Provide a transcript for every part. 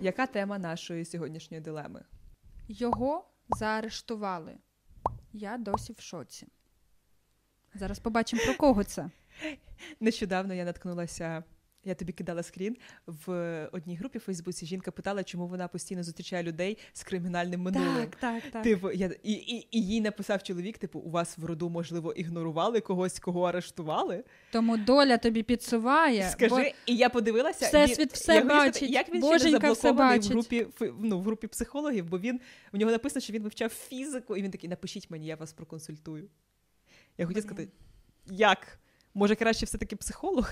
Яка тема нашої сьогоднішньої дилеми? Його заарештували. Я досі в шоці. Зараз побачимо, про кого це. Нещодавно я наткнулася. Я тобі кидала скрін в одній групі в Фейсбуці. Жінка питала, чому вона постійно зустрічає людей з кримінальним минулим. Так, так, так. Типу, я і, і, і їй написав чоловік: типу, у вас в роду, можливо, ігнорували когось, кого арештували. Тому доля тобі підсуває. Скажи, бо і я подивилася, все я хочу сказати, бачить, як він Боженька ще не все заблокований в групі ну, в групі психологів, бо він в нього написано, що він вивчав фізику, і він такий: напишіть мені, я вас проконсультую. Я хотіла сказати, як? Може, краще все-таки психолог?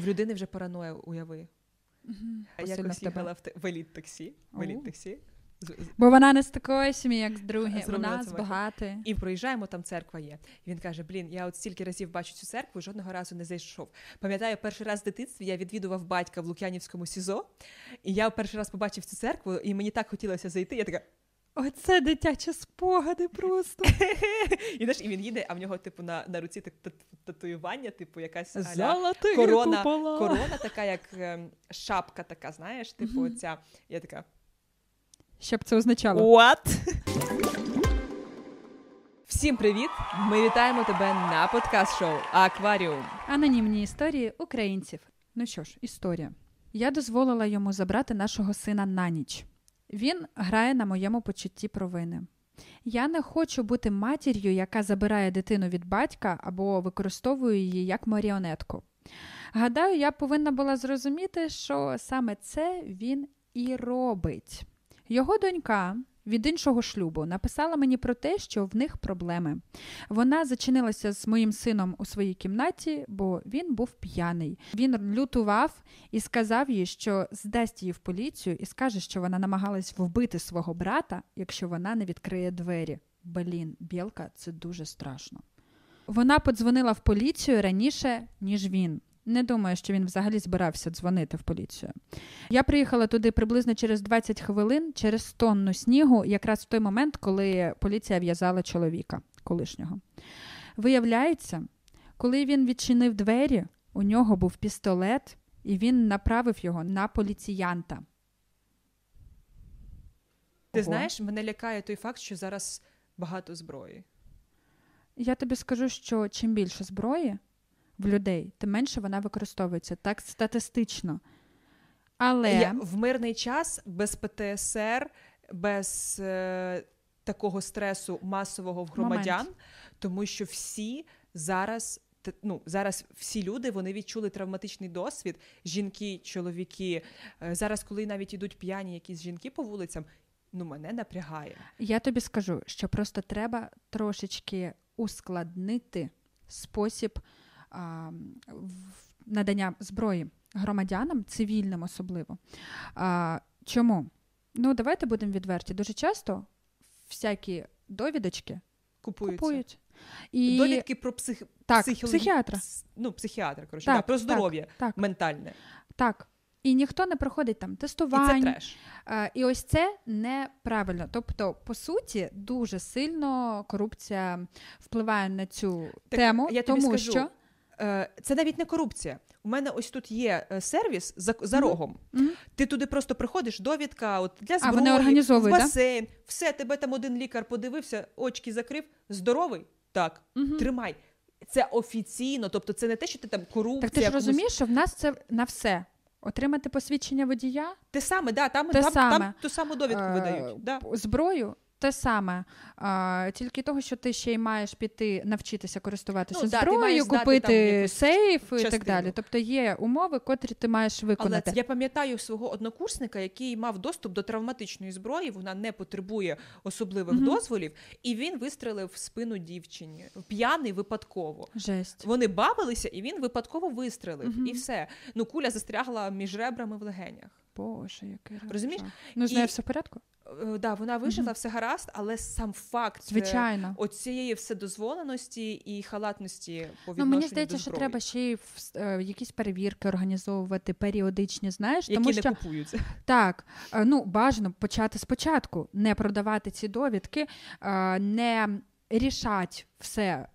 В людини вже параноя, уяви. Мгм. Я якось тебе. їхала в, те- в еліт таксі. В еліт таксі. Бо вона не з такої сім'ї, як з другі. Вона з багатої. І проїжджаємо, там церква є. І він каже: Блін, я от стільки разів бачу цю церкву, жодного разу не зайшов. Пам'ятаю, перший раз в дитинстві я відвідував батька в Лук'янівському СІЗО, і я перший раз побачив цю церкву, і мені так хотілося зайти. Я така, Оце дитячі спогади просто. і знаєш, і він їде, а в нього, типу, на, на руці так, татуювання, типу, якась аля Золотий корона, купола. корона, така, як ем, шапка, така, знаєш, типу, оця. Я така. Що б це означало? What? Всім привіт! Ми вітаємо тебе на подкаст-шоу Акваріум. Анонімні історії українців. Ну що ж, історія. Я дозволила йому забрати нашого сина на ніч. Він грає на моєму почутті провини. Я не хочу бути матір'ю, яка забирає дитину від батька або використовує її як маріонетку. Гадаю, я повинна була зрозуміти, що саме це він і робить. Його донька від іншого шлюбу написала мені про те, що в них проблеми. Вона зачинилася з моїм сином у своїй кімнаті, бо він був п'яний. Він лютував і сказав їй, що здасть її в поліцію і скаже, що вона намагалась вбити свого брата, якщо вона не відкриє двері. Блін, білка, це дуже страшно. Вона подзвонила в поліцію раніше, ніж він. Не думаю, що він взагалі збирався дзвонити в поліцію. Я приїхала туди приблизно через 20 хвилин, через тонну снігу, якраз в той момент, коли поліція в'язала чоловіка колишнього. Виявляється, коли він відчинив двері, у нього був пістолет, і він направив його на поліціянта. Ти Ого. знаєш, мене лякає той факт, що зараз багато зброї. Я тобі скажу, що чим більше зброї в людей, тим менше вона використовується так статистично. Але Я, в мирний час без ПТСР, без е, такого стресу масового в громадян, Момент. тому що всі зараз. Ну, зараз всі люди вони відчули травматичний досвід. Жінки, чоловіки. Е, Зараз, коли навіть ідуть п'яні якісь жінки по вулицям, ну мене напрягає. Я тобі скажу, що просто треба трошечки ускладнити спосіб надання зброї громадянам, цивільним особливо. А, чому? Ну, давайте будемо відверті. Дуже часто всякі довідочки Купуються. купують. І... Довідки про псих... Так, психологі- психіатра. пс- Ну, психіатра, коротше, Так, да, про здоров'я так. ментальне. Так. І ніхто не проходить там І це треш. І ось це неправильно. Тобто, по суті, дуже сильно корупція впливає на цю Так, тему, я тобі тому скажу, що Це навіть не корупція. У мене ось тут є е, сервіс за, за рогом. Мгм. Ти туди просто приходиш, довідка от для зброї, в да? басейн. Все, тебе там один лікар подивився, очки закрив. Здоровий? Так, Мгм. тримай. Це офіційно, тобто це не те, що ти там корупція. так ти ж розумієш, що в нас це на все. Отримати посвідчення водія, Те саме, да, там, Те там, саме. там ту саму довідку е, видають. Да. зброю. Те саме, а, тільки того, що ти ще й маєш піти навчитися користуватися Ну, зброєю, там купити сейф і так далі. Тобто є умови, котрі ти маєш виконати. це- я пам'ятаю свого однокурсника, який мав доступ до травматичної зброї. Вона не потребує особливих Мгм. дозволів, і він вистрелив в спину дівчині. P'яний випадково. Жесть. Вони бавилися, і він випадково вистрелив. Мгм. І все. Ну, куля застрягла між ребрами в легенях. Боже, який Розумієш? Ну, з нею все в порядку? Е, да, вона вижила, Мгм. все гаразд, але сам факт е, Звичайно. оцієї вседозволеності і халатності по Ну, мені здається, до що треба ще й в- е, якісь перевірки організовувати періодичні, знаєш, які тому не що купуються. так, е, ну бажано почати спочатку, не продавати ці довідки, е, не рішати все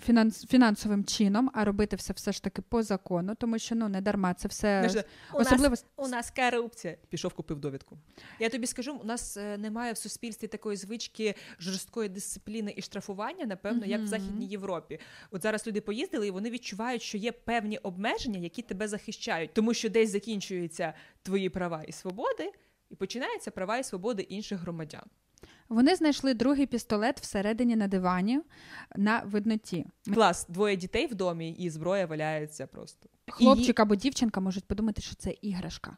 фінанс, фінансовим чином, а робити все все ж таки по закону, тому що ну не дарма це все Знаєш, у нас, у нас корупція. Пішов, купив довідку. Я тобі скажу, у нас е, немає в суспільстві такої звички жорсткої дисципліни і штрафування, напевно, як в Західній Європі. От зараз люди поїздили, і вони відчувають, що є певні обмеження, які тебе захищають, тому що десь закінчуються твої права і свободи, і починаються права і свободи інших громадян. Вони знайшли другий пістолет всередині на дивані на видноті. Клас, двоє дітей в домі, і зброя валяється просто. Хлопчик або дівчинка можуть подумати, що це іграшка.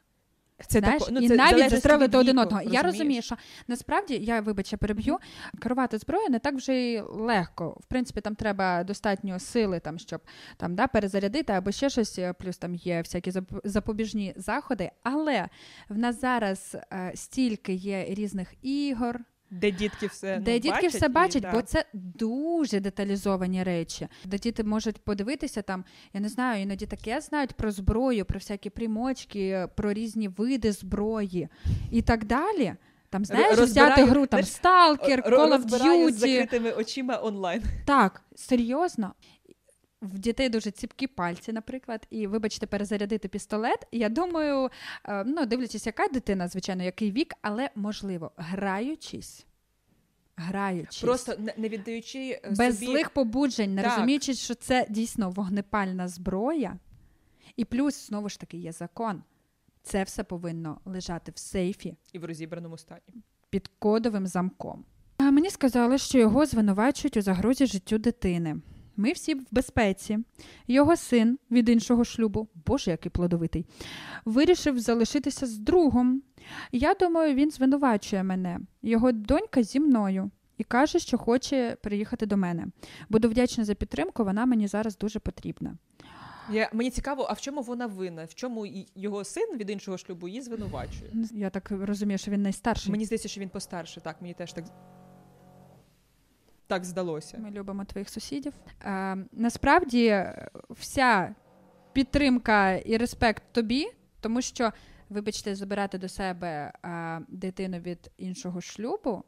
Це Знаєш, тако- ну, і це навіть застрелити один одного. Я розумію, що насправді я вибач, я переб'ю. Керувати зброєю не так вже й легко. В принципі, там треба достатньо сили, там щоб там да перезарядити або ще щось. е, Плюс там є всякі зап- запобіжні заходи. Але в нас зараз е, стільки є різних ігор, Де дітки все де ну, дітки бачать все і, бачать, да. бо це дуже деталізовані речі. Де діти можуть подивитися там, я не знаю, іноді таке знають про зброю, про всякі примочки, про різні види зброї і так далі. Там знаєш, взяти гру там знаєш, Stalker, Call of Duty. з закритими очима онлайн. Так, серйозно. В дітей дуже ціпкі пальці, наприклад, і вибачте, перезарядити пістолет. Я думаю, е, ну дивлячись, яка дитина, звичайно, який вік, але можливо, граючись, граючись. Просто не, віддаючи е, без собі... злих побуджень, не Так. розуміючи, що це дійсно вогнепальна зброя. І плюс, знову ж таки, є закон. Це все повинно лежати в сейфі і в розібраному стані. під кодовим замком. А мені сказали, що його звинувачують у загрозі життю дитини. Ми всі в безпеці. Його син від іншого шлюбу, боже, який плодовитий, вирішив залишитися з другом. Я думаю, він звинувачує мене. Його донька зі мною і каже, що хоче приїхати до мене. Буду вдячна за підтримку, вона мені зараз дуже потрібна. Я, мені цікаво, а в чому вона винна? В чому його син від іншого шлюбу її звинувачує? Я так розумію, що він найстарший. Мені здається, що він постарше. Так, мені теж так, так здалося. Ми любимо твоїх сусідів. Е, насправді, е, вся підтримка і респект тобі, тому що, вибачте, забирати до себе е, дитину від іншого шлюбу.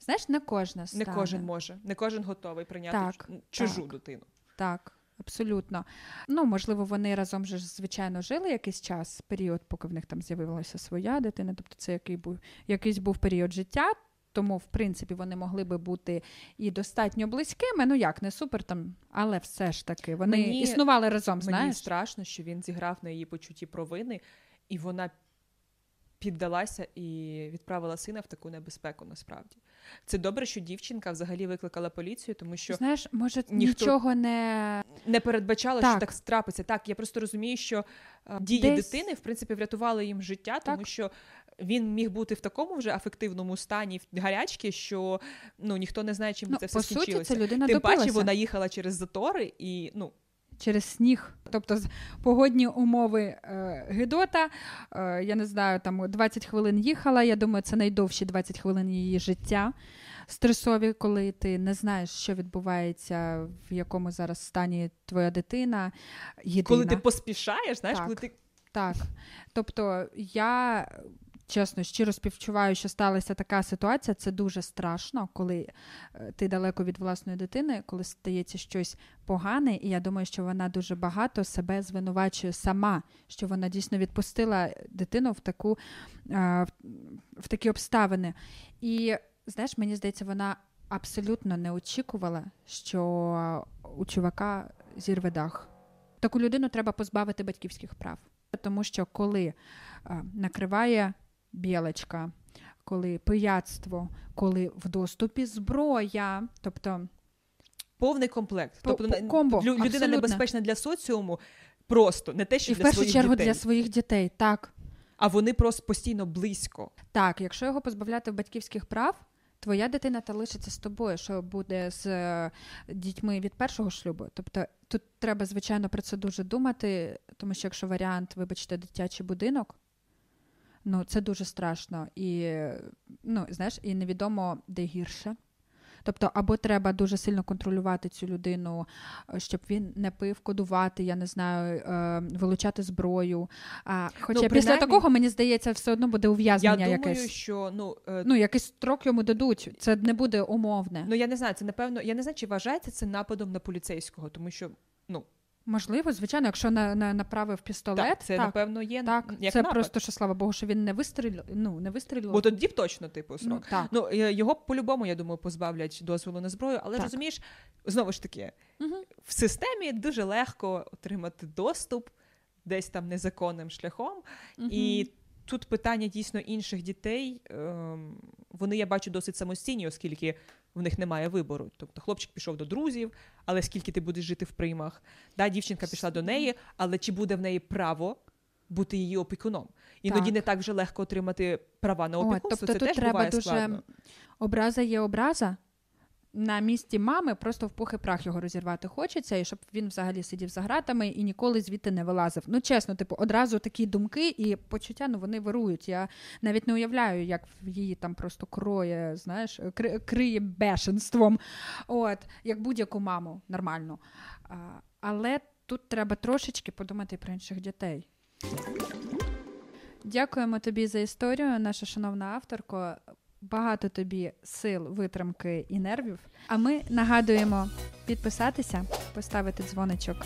Знаєш, не кожна Не кожен може, не кожен готовий прийняти Так, чужу так. дитину. Так, абсолютно. Ну, можливо, вони разом же звичайно, жили якийсь час, період, поки в них там з'явилася своя дитина. Тобто це який був, якийсь був період життя. Тому, в принципі, вони могли би бути і достатньо близькими. Ну як, не супер там, але все ж таки вони Мені- існували разом, Мені знаєш? страшно, що він зіграв на її почутті провини, і вона піддалася і відправила сина в таку небезпеку. Насправді це добре, що дівчинка взагалі викликала поліцію, тому що Знаєш, може, ніхто- нічого не не передбачала, Так. що так трапиться. Так, я просто розумію, що е, дії Десь- дитини в принципі врятували їм життя, тому Так. що. Він міг бути в такому вже афективному стані в гарячки, що ну ніхто не знає, чим ну, це все по суті, скінчилося. людина Тим добилася паче вона їхала через затори, і ну через сніг. Тобто погодні умови е, Гедота. Е, я не знаю, там 20 хвилин їхала. Я думаю, це найдовші 20 хвилин її життя. Стресові, коли ти не знаєш, що відбувається, в якому зараз стані твоя дитина. Єдина. коли ти поспішаєш, знаєш, Так. коли ти Так. Тобто я чесно, щиро співчуваю, що сталася така ситуація. Це дуже страшно, коли е, ти далеко від власної дитини, коли стається щось погане, і я думаю, що вона дуже багато себе звинувачує сама, що вона дійсно відпустила дитину в таку е, в- такі обставини. І знаєш, мені здається, вона абсолютно не очікувала, що у чувака зірве дах. Таку людину треба позбавити батьківських прав. Тому що коли е, накриває білочка, коли пияцтво, коли в доступі зброя, тобто повний комплект. Тобто комбо, людина абсолютно. небезпечна для соціуму, просто не те, що і в першу чергу дітей, для своїх дітей, так. а вони просто постійно близько. Так, якщо його позбавляти батьківських прав, твоя дитина та лишиться з тобою, що буде з е, дітьми від першого шлюбу. Тобто тут треба, звичайно, про це дуже думати, тому що якщо варіант, вибачте, дитячий будинок, ну це дуже страшно. І ну, знаєш, і невідомо де гірше. Тобто, або треба дуже сильно контролювати цю людину, е, щоб він не пив, кодувати, я не знаю, е, вилучати зброю. А, Хоча Ну, після такого, мені здається, все одно буде Я ув'язнення думаю, якесь. що ну, е, Ну, якийсь строк йому дадуть. Це не буде умовне. ну я не знаю, це напевно. Я не знаю, чи вважається це нападом на поліцейського, тому що ну Можливо, звичайно, якщо на, на, направив пістолет, так, це так, напевно є так, як це напад. просто що слава Богу, що він не вистрілив. Ну, не вистрілив. Бо тоді б точно типу ну, срок. так. Ну е, його по-любому, я думаю, позбавлять дозволу на зброю, але Так. розумієш, знову ж таки, угу. в системі дуже легко отримати доступ десь там незаконним шляхом. І тут питання дійсно інших дітей. Ем, вони я бачу досить самостійні, оскільки в них немає вибору. Тобто хлопчик пішов до друзів, але скільки ти будеш жити в приймах? Да, дівчинка пішла до неї, але чи буде в неї право бути її опікуном? Іноді Так. не так вже легко отримати права на О, тобто це тут теж треба буває дуже складно. образа є образа. На місці мами просто в пух і прах його розірвати хочеться, і щоб він взагалі сидів за гратами і ніколи звідти не вилазив. Ну, чесно, типу, одразу такі думки і почуття, ну вони вирують. Я навіть не уявляю, як її там просто кроє, знаєш, кри- криє бешенством. От, як будь-яку маму нормально. Але тут треба трошечки подумати про інших дітей. Дякуємо тобі за історію, наша шановна авторко. Багато тобі сил, витримки і нервів. А ми нагадуємо підписатися, поставити дзвоничок,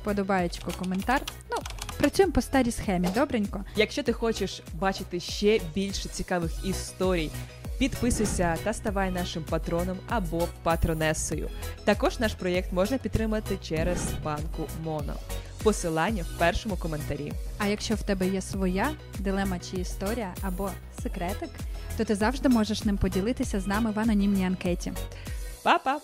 вподобаєчку, коментар. Ну, працюємо по старій схемі, добренько. Якщо ти хочеш бачити ще більше цікавих історій, підписуйся та ставай нашим патроном або патронесою. Також наш проєкт можна підтримати через банку Моно. Посилання в першому коментарі. А якщо в тебе є своя дилема чи історія або секретик, то ти завжди можеш ним поділитися з нами в анонімній анкеті. Па-па!